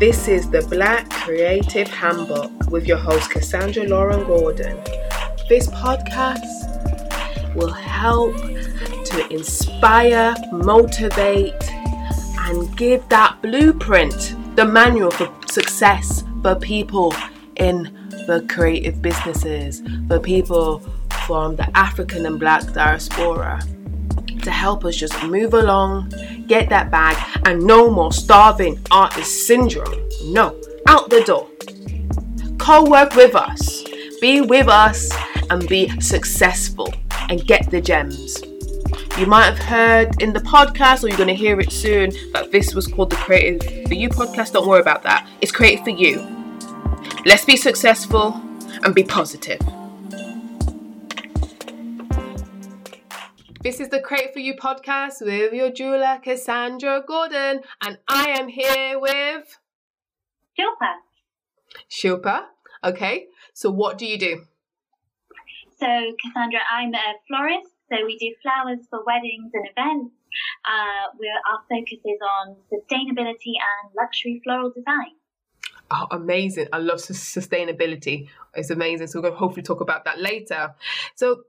This is the Black Creative Handbook with your host, Cassandra Lauren Gordon. This podcast will help to inspire, motivate, and give that blueprint, the manual for success for people in the creative businesses, for people from the African and Black diaspora to help us just move along, get that bag, and no more starving artist syndrome. No, out the door. Co work with us, be with us, and be successful and get the gems. You might have heard in the podcast, or you're going to hear it soon, that this was called the Creative for You podcast. Don't worry about that. It's created for you. Let's be successful and be positive. This is the Create For You podcast with your jeweler, Cassandra Gordon, and I am here with Shilpa. Shilpa. Okay, so what do you do? So, Cassandra, I'm a florist, so we do flowers for weddings and events. Uh, where our focus is on sustainability and luxury floral design. Oh, amazing. I love sustainability. It's amazing. So, we're going to hopefully talk about that later. So,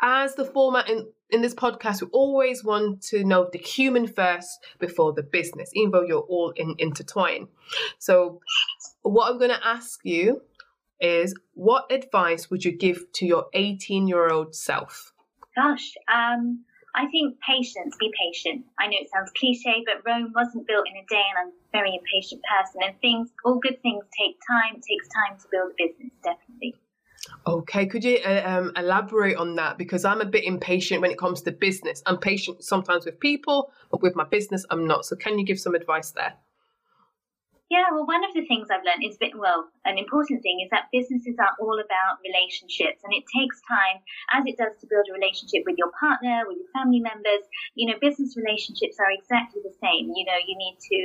as the format in, in this podcast, we always want to know the human first before the business, even though you're all in, intertwined. So, what I'm going to ask you is what advice would you give to your 18 year old self? Gosh, um, I think patience, be patient. I know it sounds cliche, but Rome wasn't built in a day, and I'm a very impatient person. And things, all good things take time. It takes time to build a business, definitely. Okay, could you uh, um, elaborate on that? Because I'm a bit impatient when it comes to business. I'm patient sometimes with people, but with my business, I'm not. So, can you give some advice there? Yeah, well, one of the things I've learned is, well, an important thing is that businesses are all about relationships, and it takes time, as it does to build a relationship with your partner, with your family members. You know, business relationships are exactly the same. You know, you need to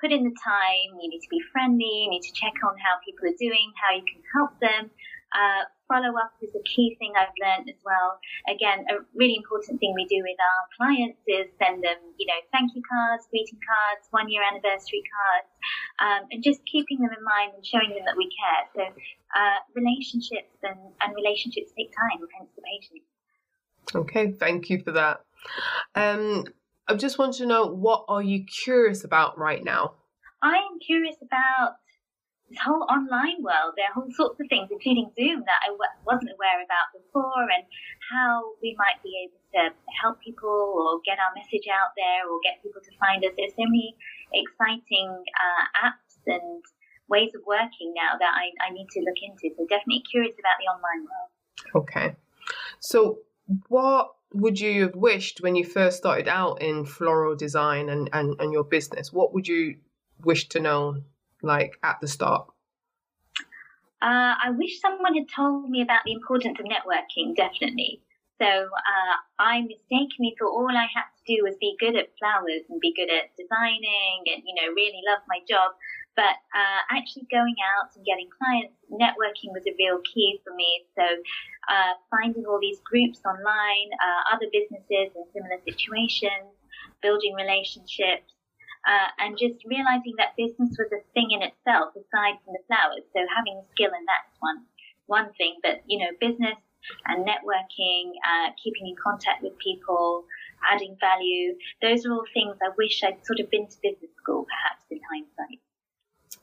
put in the time, you need to be friendly, you need to check on how people are doing, how you can help them. Uh, follow up is a key thing I've learned as well. Again, a really important thing we do with our clients is send them, you know, thank you cards, greeting cards, one year anniversary cards, um, and just keeping them in mind and showing them that we care. So, uh, relationships and, and relationships take time, hence the patience. Okay, thank you for that. Um, I just want to know what are you curious about right now? I am curious about this whole online world. There are all sorts of things, including Zoom, that I w- wasn't aware about before, and how we might be able to help people or get our message out there or get people to find us. There's so many exciting uh, apps and ways of working now that I, I need to look into. So definitely curious about the online world. Okay. So what would you have wished when you first started out in floral design and, and, and your business? What would you wish to know like at the start? Uh, I wish someone had told me about the importance of networking, definitely. So uh, I mistakenly thought all I had to do was be good at flowers and be good at designing and, you know, really love my job. But uh, actually going out and getting clients, networking was a real key for me. So uh, finding all these groups online, uh, other businesses in similar situations, building relationships, uh, and just realizing that business was a thing in itself aside from the flowers. So having skill in that's one one thing, but you know, business and networking, uh, keeping in contact with people, adding value. Those are all things I wish I'd sort of been to business school, perhaps in hindsight.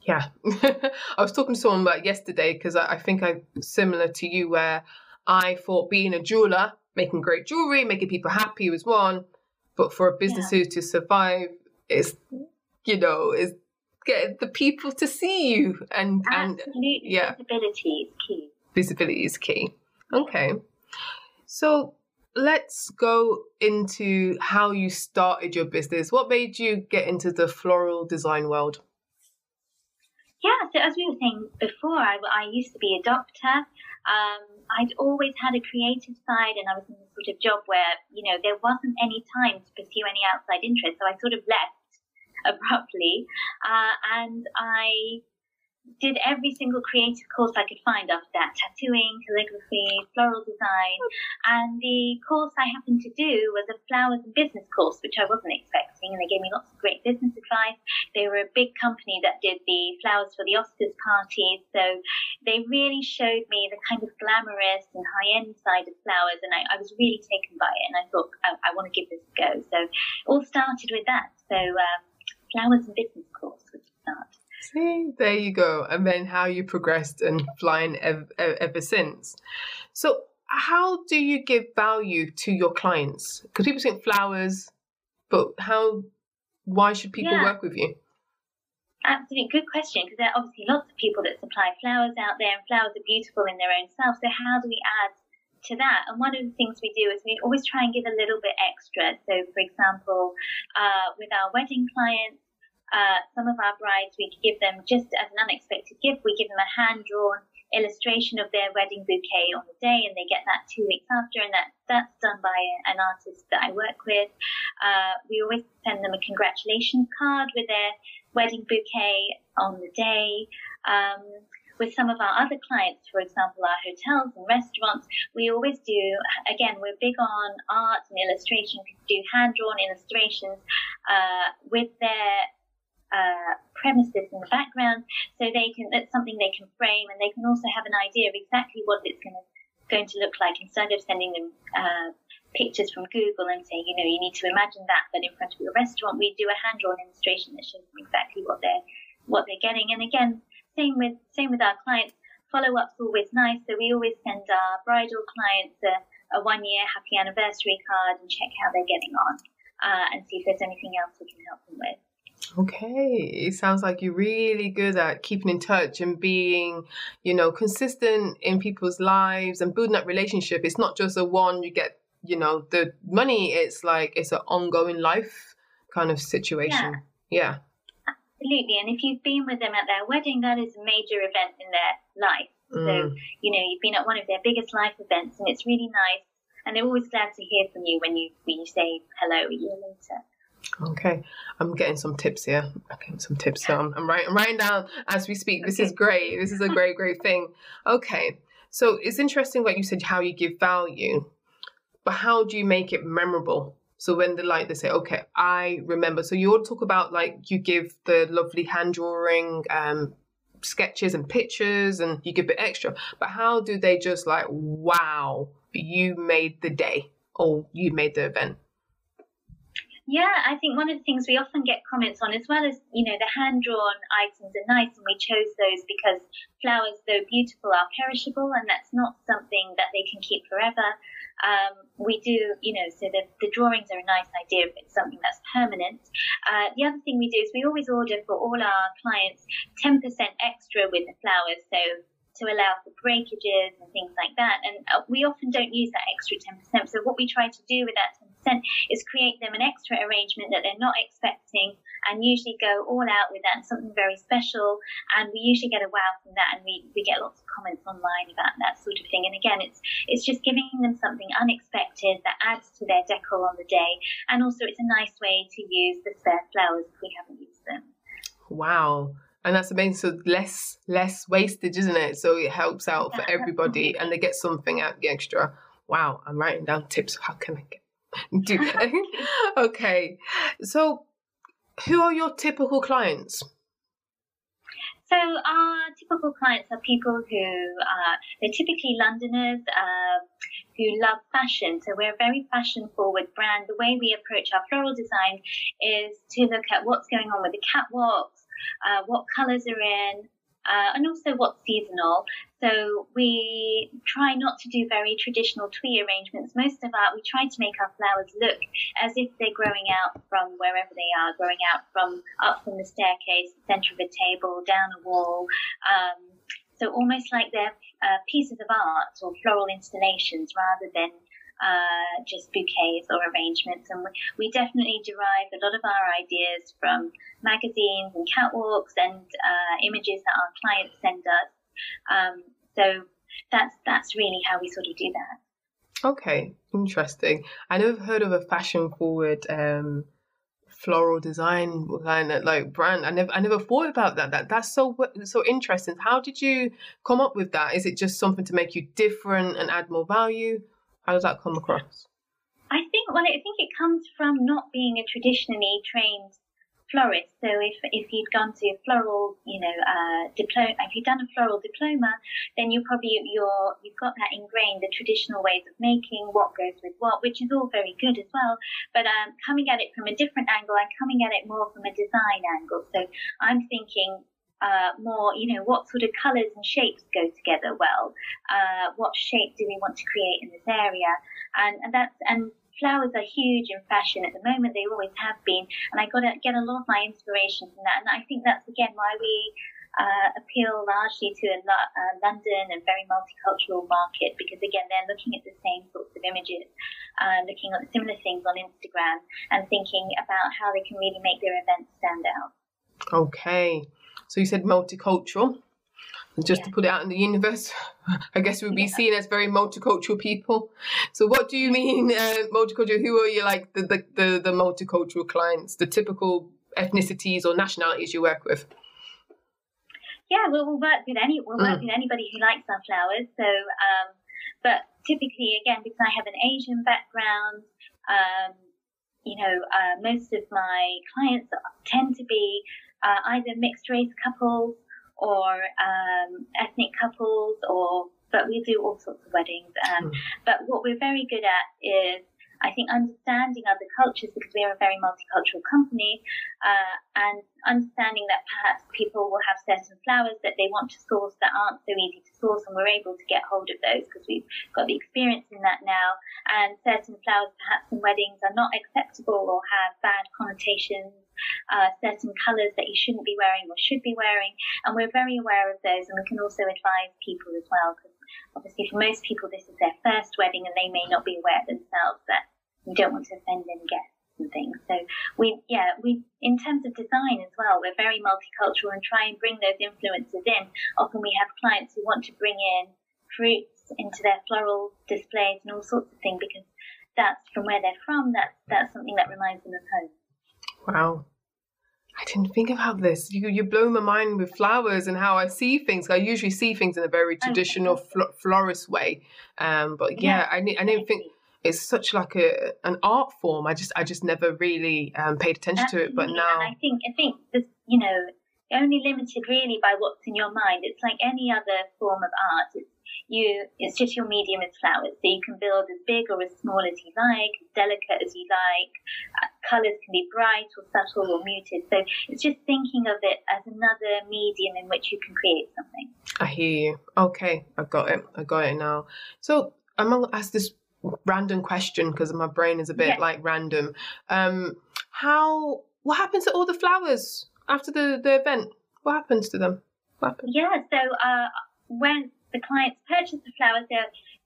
Yeah, I was talking to someone about yesterday because I, I think I'm similar to you, where I thought being a jeweler, making great jewelry, making people happy was one, but for a business yeah. to survive, is you know is get the people to see you and Absolutely. and yeah. visibility is key. Visibility is key. Okay. So let's go into how you started your business. What made you get into the floral design world? Yeah so as we were saying before i, I used to be a doctor. Um, I'd always had a creative side and I was in a sort of job where, you know, there wasn't any time to pursue any outside interest. So I sort of left abruptly. Uh, and I did every single creative course I could find after that tattooing, calligraphy, floral design. And the course I happened to do was a flowers and business course, which I wasn't expecting. And they gave me lots of great business advice. They were a big company that did the flowers for the Oscars parties. So they really showed me the kind of glamorous and high end side of flowers. And I, I was really taken by it. And I thought, I, I want to give this a go. So it all started with that. So um, flowers and business course the start. See, there you go. And then how you progressed and flying ev- ever since. So, how do you give value to your clients? Because people think flowers, but how, why should people yeah. work with you? Absolutely, good question. Because there are obviously lots of people that supply flowers out there, and flowers are beautiful in their own self. So, how do we add to that. And one of the things we do is we always try and give a little bit extra. So, for example, uh, with our wedding clients, uh, some of our brides, we give them just as an unexpected gift, we give them a hand drawn illustration of their wedding bouquet on the day, and they get that two weeks after, and that, that's done by an artist that I work with. Uh, we always send them a congratulations card with their wedding bouquet on the day. Um, with some of our other clients, for example, our hotels and restaurants, we always do, again, we're big on art and illustration, we do hand drawn illustrations uh, with their uh, premises in the background, so they can that's something they can frame, and they can also have an idea of exactly what it's going to going to look like instead of sending them uh, pictures from Google and saying, you know, you need to imagine that, but in front of your restaurant, we do a hand drawn illustration that shows them exactly what they're what they're getting. And again, same with same with our clients. Follow up's always nice, so we always send our bridal clients a, a one year happy anniversary card and check how they're getting on, uh, and see if there's anything else we can help them with. Okay, it sounds like you're really good at keeping in touch and being, you know, consistent in people's lives and building that relationship. It's not just a one you get, you know, the money. It's like it's an ongoing life kind of situation. Yeah. yeah. Absolutely. And if you've been with them at their wedding, that is a major event in their life. Mm. So, you know, you've been at one of their biggest life events and it's really nice. And they're always glad to hear from you when you when you say hello a year later. Okay, I'm getting some tips here. I'm getting some tips. So I'm, I'm, writing, I'm writing down as we speak. This okay. is great. This is a great, great thing. Okay, so it's interesting what you said, how you give value, but how do you make it memorable? So when the like they say, okay, I remember. So you all talk about like you give the lovely hand drawing um, sketches and pictures, and you give it extra. But how do they just like, wow, you made the day or you made the event? Yeah, I think one of the things we often get comments on, as well as, you know, the hand drawn items are nice, and we chose those because flowers, though beautiful, are perishable, and that's not something that they can keep forever. Um, we do, you know, so the, the drawings are a nice idea if it's something that's permanent. Uh, the other thing we do is we always order for all our clients 10% extra with the flowers. So to allow for breakages and things like that. And uh, we often don't use that extra 10%. So what we try to do with that 10% is create them an extra arrangement that they're not expecting and usually go all out with that, something very special. And we usually get a wow from that and we, we get lots of comments online about that sort of thing. And again, it's, it's just giving them something unexpected that adds to their decor on the day. And also it's a nice way to use the spare flowers if we haven't used them. Wow and that's amazing. So less less wastage, isn't it? So it helps out for everybody, and they get something out the extra. Wow, I'm writing down tips. How can I get do that? okay, so who are your typical clients? So our typical clients are people who are they're typically Londoners uh, who love fashion. So we're a very fashion forward brand. The way we approach our floral design is to look at what's going on with the catwalks, uh, what colours are in, uh, and also what's seasonal. So we try not to do very traditional twee arrangements. Most of our, we try to make our flowers look as if they're growing out from wherever they are, growing out from up from the staircase, the centre of a table, down a wall. Um, so almost like they're uh, pieces of art or floral installations rather than uh, just bouquets or arrangements. And we, we, definitely derive a lot of our ideas from magazines and catwalks and uh, images that our clients send us. Um, so that's that's really how we sort of do that. Okay, interesting. I never heard of a fashion forward um, floral design kind of like brand. I never I never thought about that. That that's so so interesting. How did you come up with that? Is it just something to make you different and add more value? How does that come across? I think well, I think it comes from not being a traditionally trained florist. So if, if you'd gone to a floral, you know, uh, diploma, if you'd done a floral diploma, then you probably you're you've got that ingrained, the traditional ways of making, what goes with what, which is all very good as well. But um, coming at it from a different angle, I'm coming at it more from a design angle. So I'm thinking uh, more, you know, what sort of colours and shapes go together well? Uh, what shape do we want to create in this area? And, and that's, and flowers are huge in fashion at the moment. They always have been, and I got to get a lot of my inspiration from that. And I think that's again why we uh, appeal largely to a uh, London and very multicultural market because again they're looking at the same sorts of images, uh, looking at similar things on Instagram and thinking about how they can really make their events stand out. Okay, so you said multicultural just yeah. to put it out in the universe, I guess we'd be yeah. seen as very multicultural people. So, what do you mean uh, multicultural? Who are you like the, the, the, the, multicultural clients, the typical ethnicities or nationalities you work with? Yeah, well, we'll work with any we'll work mm. with anybody who likes our flowers. So, um, but typically, again, because I have an Asian background, um, you know, uh, most of my clients tend to be uh, either mixed race couples or um, ethnic couples, or but we do all sorts of weddings. Um, mm. But what we're very good at is I think understanding other cultures because we are a very multicultural company uh, and understanding that perhaps people will have certain flowers that they want to source that aren't so easy to source and we're able to get hold of those because we've got the experience in that now. And certain flowers perhaps in weddings are not acceptable or have bad connotations uh, certain colours that you shouldn't be wearing or should be wearing and we're very aware of those and we can also advise people as well because obviously for most people this is their first wedding and they may not be aware themselves that we don't want to offend any guests and things. So we, yeah, we, in terms of design as well, we're very multicultural and try and bring those influences in. Often we have clients who want to bring in fruits into their floral displays and all sorts of things because that's from where they're from. That's, that's something that reminds them of home. Wow. I didn't think about this. You you blow my mind with flowers and how I see things. I usually see things in a very oh, traditional fl- florist way, um, but yeah, yeah I, I didn't think it's such like a an art form. I just I just never really um, paid attention Absolutely. to it, but now and I think I think this you know only limited really by what's in your mind. It's like any other form of art. It's you it's just your medium is flowers, so you can build as big or as small as you like, as delicate as you like. Uh, colors can be bright or subtle or muted. So it's just thinking of it as another medium in which you can create something. I hear you. Okay, I got it. I got it now. So I'm gonna ask this random question because my brain is a bit yeah. like random. Um, how what happens to all the flowers after the, the event? What happens to them? Happens? Yeah, so uh, when the clients purchase the flowers,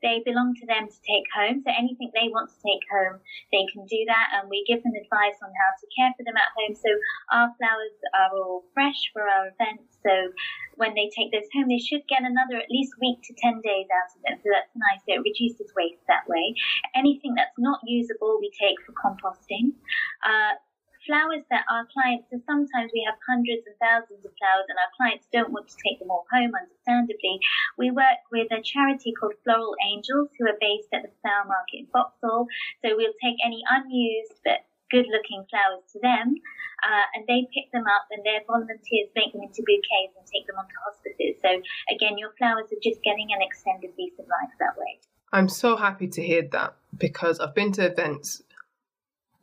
they belong to them to take home. So anything they want to take home, they can do that, and we give them advice on how to care for them at home. So our flowers are all fresh for our events. So when they take those home, they should get another at least week to 10 days out of them. So that's nice. It reduces waste that way. Anything that's not usable, we take for composting. Uh, flowers that our clients, so sometimes we have hundreds and thousands of flowers and our clients don't want to take them all home, understandably. We work with a charity called Floral Angels who are based at the Flower Market in Vauxhall. So we'll take any unused but good looking flowers to them uh, and they pick them up and their volunteers make them into bouquets and take them onto hospices. So again, your flowers are just getting an extended lease of life that way. I'm so happy to hear that because I've been to events.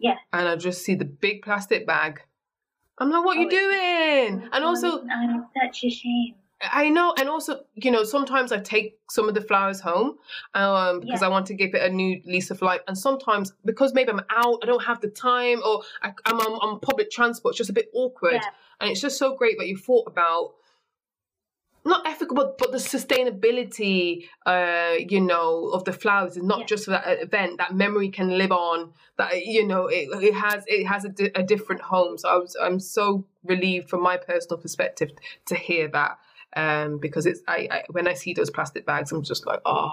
Yeah. And I just see the big plastic bag. I'm like, what are you oh, doing? And also, oh, such a shame. I know, and also, you know, sometimes I take some of the flowers home um, because yeah. I want to give it a new lease of life. And sometimes, because maybe I'm out, I don't have the time, or I, am on, on, public transport, it's just a bit awkward. Yeah. And it's just so great that you thought about not ethical, but, but the sustainability, uh, you know, of the flowers is not yeah. just for that event. That memory can live on. That you know, it, it has it has a, di- a different home. So I was I'm so relieved from my personal perspective to hear that um, because it's I, I, when I see those plastic bags, I'm just like, oh,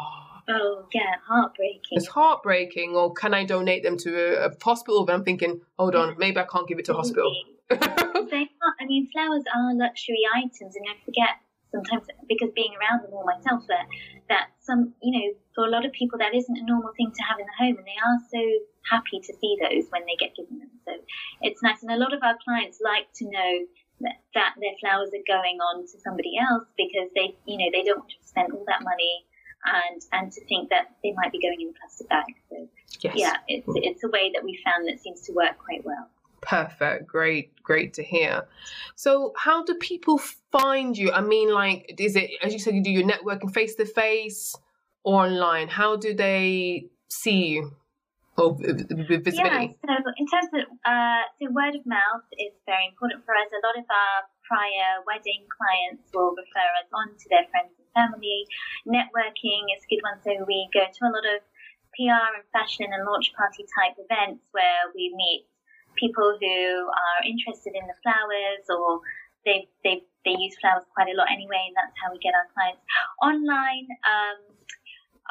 Oh, yeah, heartbreaking. It's heartbreaking. Or can I donate them to a, a hospital? But I'm thinking, hold on, maybe I can't give it to a hospital. they are, I mean, flowers are luxury items, and I forget sometimes because being around them all myself that that some you know for a lot of people that isn't a normal thing to have in the home, and they are so happy to see those when they get given them. So it's nice, and a lot of our clients like to know that, that their flowers are going on to somebody else because they you know they don't want to spend all that money and and to think that they might be going in a plastic bag. So yes. yeah, it's it's a way that we found that seems to work quite well. Perfect. Great. Great to hear. So, how do people find you? I mean, like, is it, as you said, you do your networking face to face or online? How do they see you? Or visibility? Yeah, so in terms of, uh, so word of mouth is very important for us. A lot of our prior wedding clients will refer us on to their friends and family. Networking is a good one. So we go to a lot of PR and fashion and launch party type events where we meet people who are interested in the flowers or they they they use flowers quite a lot anyway, and that's how we get our clients. Online, um,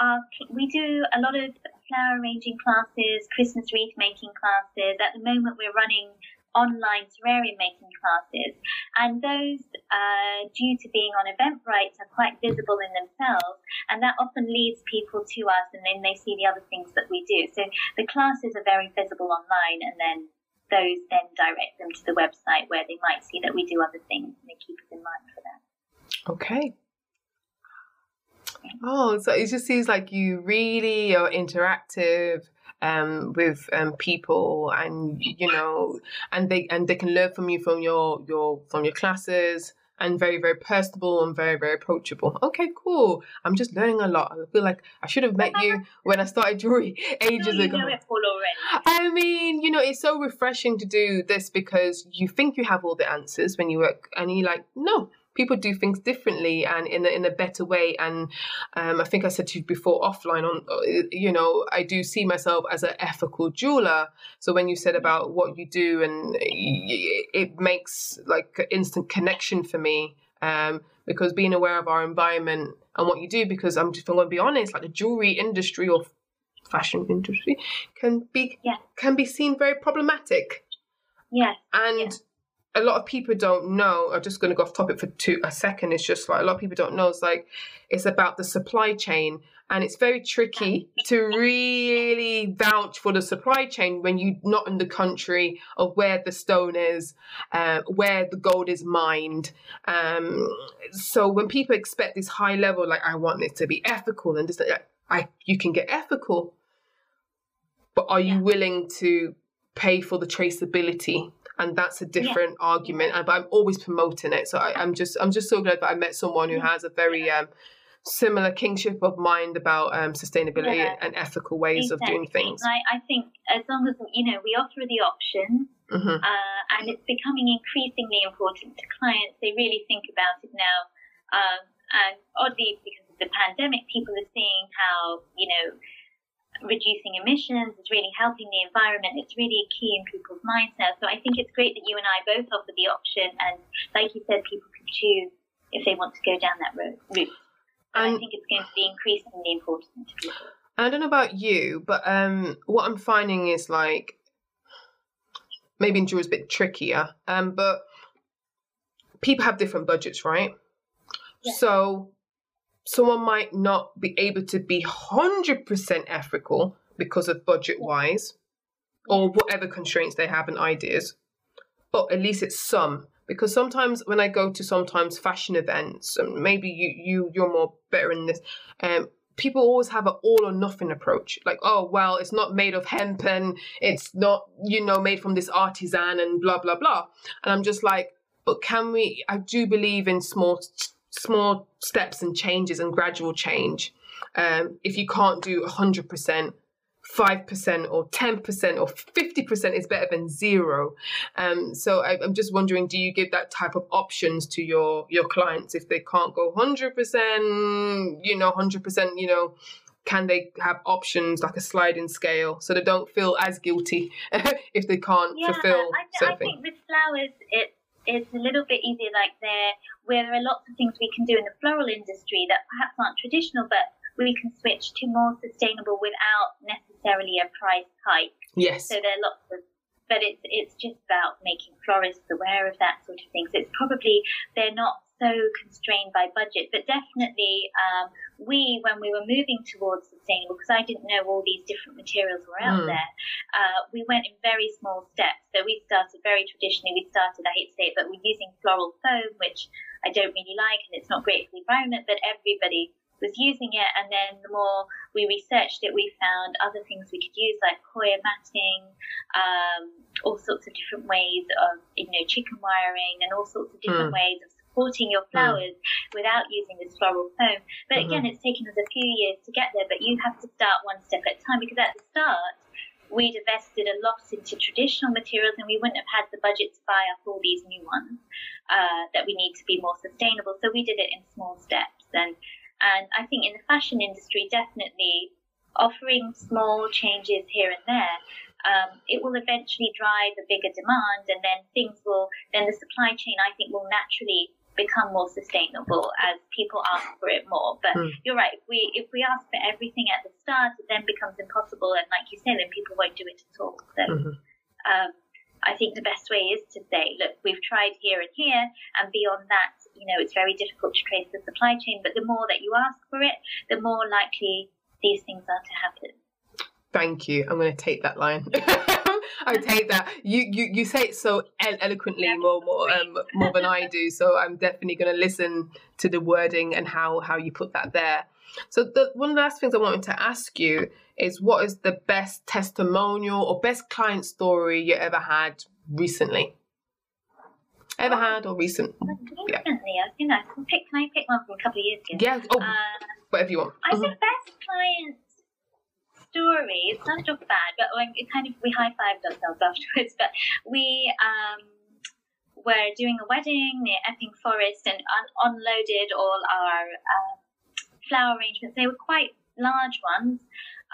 our, we do a lot of flower arranging classes, Christmas wreath making classes. At the moment, we're running online terrarium making classes, and those, uh, due to being on Eventbrite, are quite visible in themselves, and that often leads people to us, and then they see the other things that we do. So the classes are very visible online, and then those then direct them to the website where they might see that we do other things and they keep us in mind for that. Okay. Oh, so it just seems like you really are interactive um, with um, people, and you know, and they and they can learn from you from your your from your classes, and very, very personable and very, very approachable. Okay, cool. I'm just learning a lot. I feel like I should have met you when I started jewelry ages no, ago. I mean, you know, it's so refreshing to do this because you think you have all the answers when you work, and you're like, no, people do things differently and in a, in a better way. And um, I think I said to you before offline on, uh, you know, I do see myself as an ethical jeweler. So when you said about what you do, and it makes like instant connection for me. Um, because being aware of our environment and what you do, because I'm just I'm going to be honest, like the jewelry industry or fashion industry can be yeah. can be seen very problematic. Yes. And a lot of people don't know. I'm just going to go off topic for two a second. It's just like a lot of people don't know. It's like it's about the supply chain, and it's very tricky to really vouch for the supply chain when you're not in the country of where the stone is, uh, where the gold is mined. Um, so when people expect this high level, like I want it to be ethical, and just like, I you can get ethical, but are you willing to pay for the traceability? And that's a different yeah. argument. But I'm always promoting it. So I, am just I'm just so glad that I met someone who has a very um, similar kingship of mind about um, sustainability yeah. and ethical ways exactly. of doing things. I, I, think as long as you know we offer the options, mm-hmm. uh, and it's becoming increasingly important to clients. They really think about it now. Um, and oddly, because of the pandemic, people are seeing how you know reducing emissions, it's really helping the environment. It's really key in people's minds now. So I think it's great that you and I both offer the option, and like you said, people can choose if they want to go down that road, route. And, I think it's going to be increasingly important to people. I don't know about you, but um, what I'm finding is like maybe in jewelry is a bit trickier, um, but people have different budgets, right? Yeah. So someone might not be able to be 100% ethical because of budget wise or whatever constraints they have and ideas, but at least it's some. Because sometimes when I go to sometimes fashion events, and maybe you, you you're more better in this, um, people always have an all or nothing approach. Like, oh well, it's not made of hemp and it's not, you know, made from this artisan and blah blah blah. And I'm just like, but can we I do believe in small small steps and changes and gradual change. Um, if you can't do 100%, 5% or 10% or 50% is better than zero. Um, so I, am just wondering, do you give that type of options to your, your clients if they can't go 100%, you know, 100%, you know, can they have options like a sliding scale so they don't feel as guilty if they can't yeah, fulfill I, I think with flowers, it, it's a little bit easier like there where there are lots of things we can do in the floral industry that perhaps aren't traditional but we can switch to more sustainable without necessarily a price hike. Yes. So there are lots of but it's it's just about making florists aware of that sort of thing. So it's probably they're not so constrained by budget, but definitely um, we when we were moving towards sustainable, because I didn't know all these different materials were out Mm. there, uh, we went in very small steps. So we started very traditionally. We started, I hate to say it, but we're using floral foam, which I don't really like, and it's not great for the environment. But everybody was using it, and then the more we researched it, we found other things we could use, like coir matting, um, all sorts of different ways of, you know, chicken wiring, and all sorts of different Mm. ways of supporting your flowers without using this floral foam. But again, it's taken us a few years to get there, but you have to start one step at a time because at the start, we'd invested a lot into traditional materials and we wouldn't have had the budget to buy up all these new ones uh, that we need to be more sustainable. So we did it in small steps. And, and I think in the fashion industry, definitely offering small changes here and there, um, it will eventually drive a bigger demand and then things will, then the supply chain, I think, will naturally become more sustainable as people ask for it more. But Hmm. you're right. If we if we ask for everything at the start, it then becomes impossible. And like you say, then people won't do it at all. So Mhm. um, I think the best way is to say, look, we've tried here and here, and beyond that, you know, it's very difficult to trace the supply chain. But the more that you ask for it, the more likely these things are to happen. Thank you. I'm going to take that line. I take that. You you you say it so elo- eloquently more more um, more than I do. So I'm definitely going to listen to the wording and how how you put that there. So the one of the last things I wanted to ask you is what is the best testimonial or best client story you ever had recently? Ever had or recent? Yeah. I I can pick. Can I pick one from a couple of years ago? Yeah. Oh, Uh, whatever you want. I Mhm. think best client story. It sounds not bad, but like it kind of we high fived ourselves afterwards. But we um, were doing a wedding near Epping Forest and un- unloaded all our uh, flower arrangements. They were quite large ones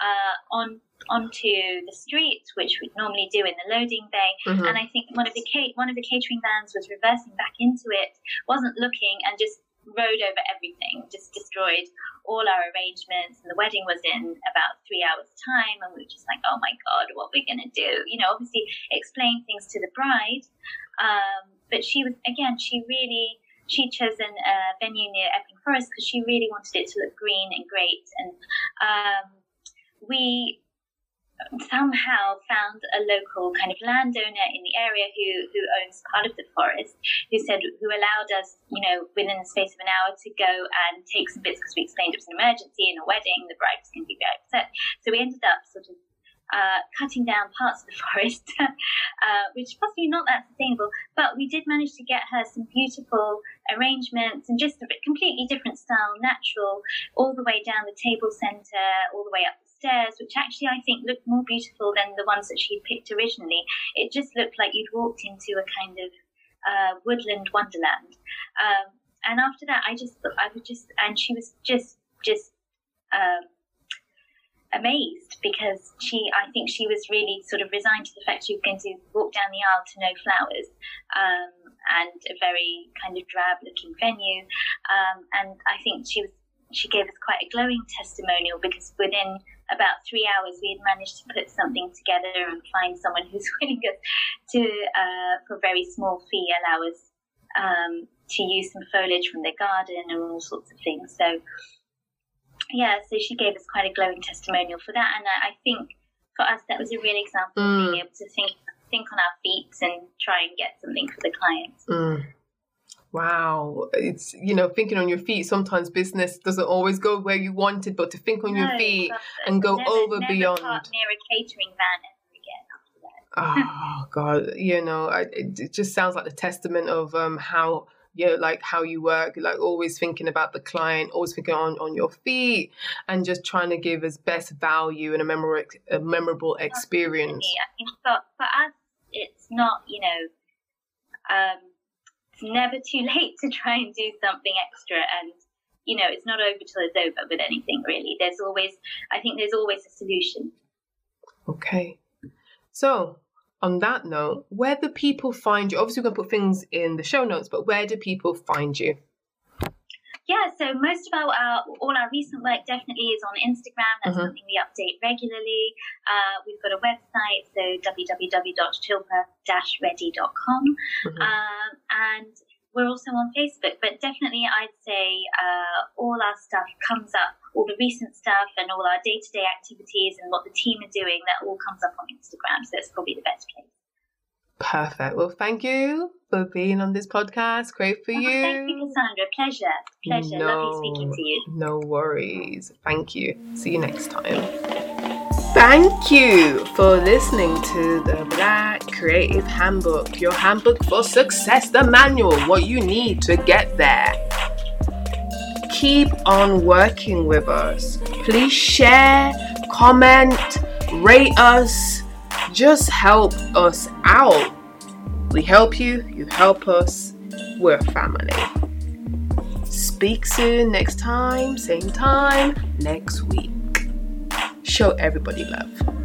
uh, on onto the street, which we'd normally do in the loading bay. Mhm. And I think one of the one of the catering vans was reversing back into it, wasn't looking, and just rode over everything, just destroyed all our arrangements. And the wedding was in about three hours' time, and we were just like, oh my god, what are we gonna do? You know, obviously explain things to the bride, um, but she was again, she really. She'd chosen a venue near Epping Forest because she really wanted it to look green and great. And um, we somehow found a local kind of landowner in the area who, who owns part of the forest who said who allowed us you know within the space of an hour to go and take some bits because we explained it was an emergency in a wedding the bride was going to be very upset. So we ended up sort of uh, cutting down parts of the forest, uh, which is possibly not that sustainable, but we did manage to get her some beautiful arrangements and just a bit completely different style, natural, all the way down the table center, all the way up stairs, which actually I think looked more beautiful than the ones that she'd picked originally. It just looked like you'd walked into a kind of uh, woodland wonderland. Um, and after that, I just thought I would just, and she was just, just. Um, amazed because she I think she was really sort of resigned to the fact she was going to walk down the aisle to no flowers um, and a very kind of drab looking venue um, and I think she was she gave us quite a glowing testimonial because within about three hours we had managed to put something together and find someone who's willing us to uh, for a very small fee allow us um, to use some foliage from their garden and all sorts of things so yeah, so she gave us quite a glowing testimonial for that, and I, I think for us that was a real example Mm. of being able to think think on our feet and try and get something for the client. Mm. Wow, it's you know thinking on your feet. Sometimes business doesn't always go where you wanted, but to think on your feet and go never, over never beyond. near a catering van ever again after that. oh god you know I, it, just sounds like the testament of um how you know like how you work like always thinking about the client always thinking on on your feet and just trying to give as best value and a memorable a memorable experience Definitely. I think for, for us, it's not, you know, um, it's never too late to try and do something extra. And, you know, it's not over till it's over with anything, really. There's always, I think there's always a solution. okay so on that note where do people find you obviously we're going to put things in the show notes but where do people find you yeah, so most of our, uh, all our recent work definitely is on Instagram. That's Mhm. something we update regularly. Uh, we've got a website, so www.shilpa-reddy.com. Mhm. Um, and we're also on Facebook, but definitely I'd say uh, all our stuff comes up, all the recent stuff and all our day to day activities and what the team are doing, that all comes up on Instagram. So it's probably the best place. Perfect. Well, thank you for being on this podcast. Great for Oh, you. Thank you, Cassandra. Pleasure. Pleasure. Lovely speaking to you. No worries. Thank you. See you next time. Thank you for listening to the Black Creative Handbook, your handbook for success, the manual, what you need to get there. Keep on working with us. Please share, comment, rate us. Just help us out. We help you, you help us. We're family. Speak soon next time, same time, next week. Show everybody love.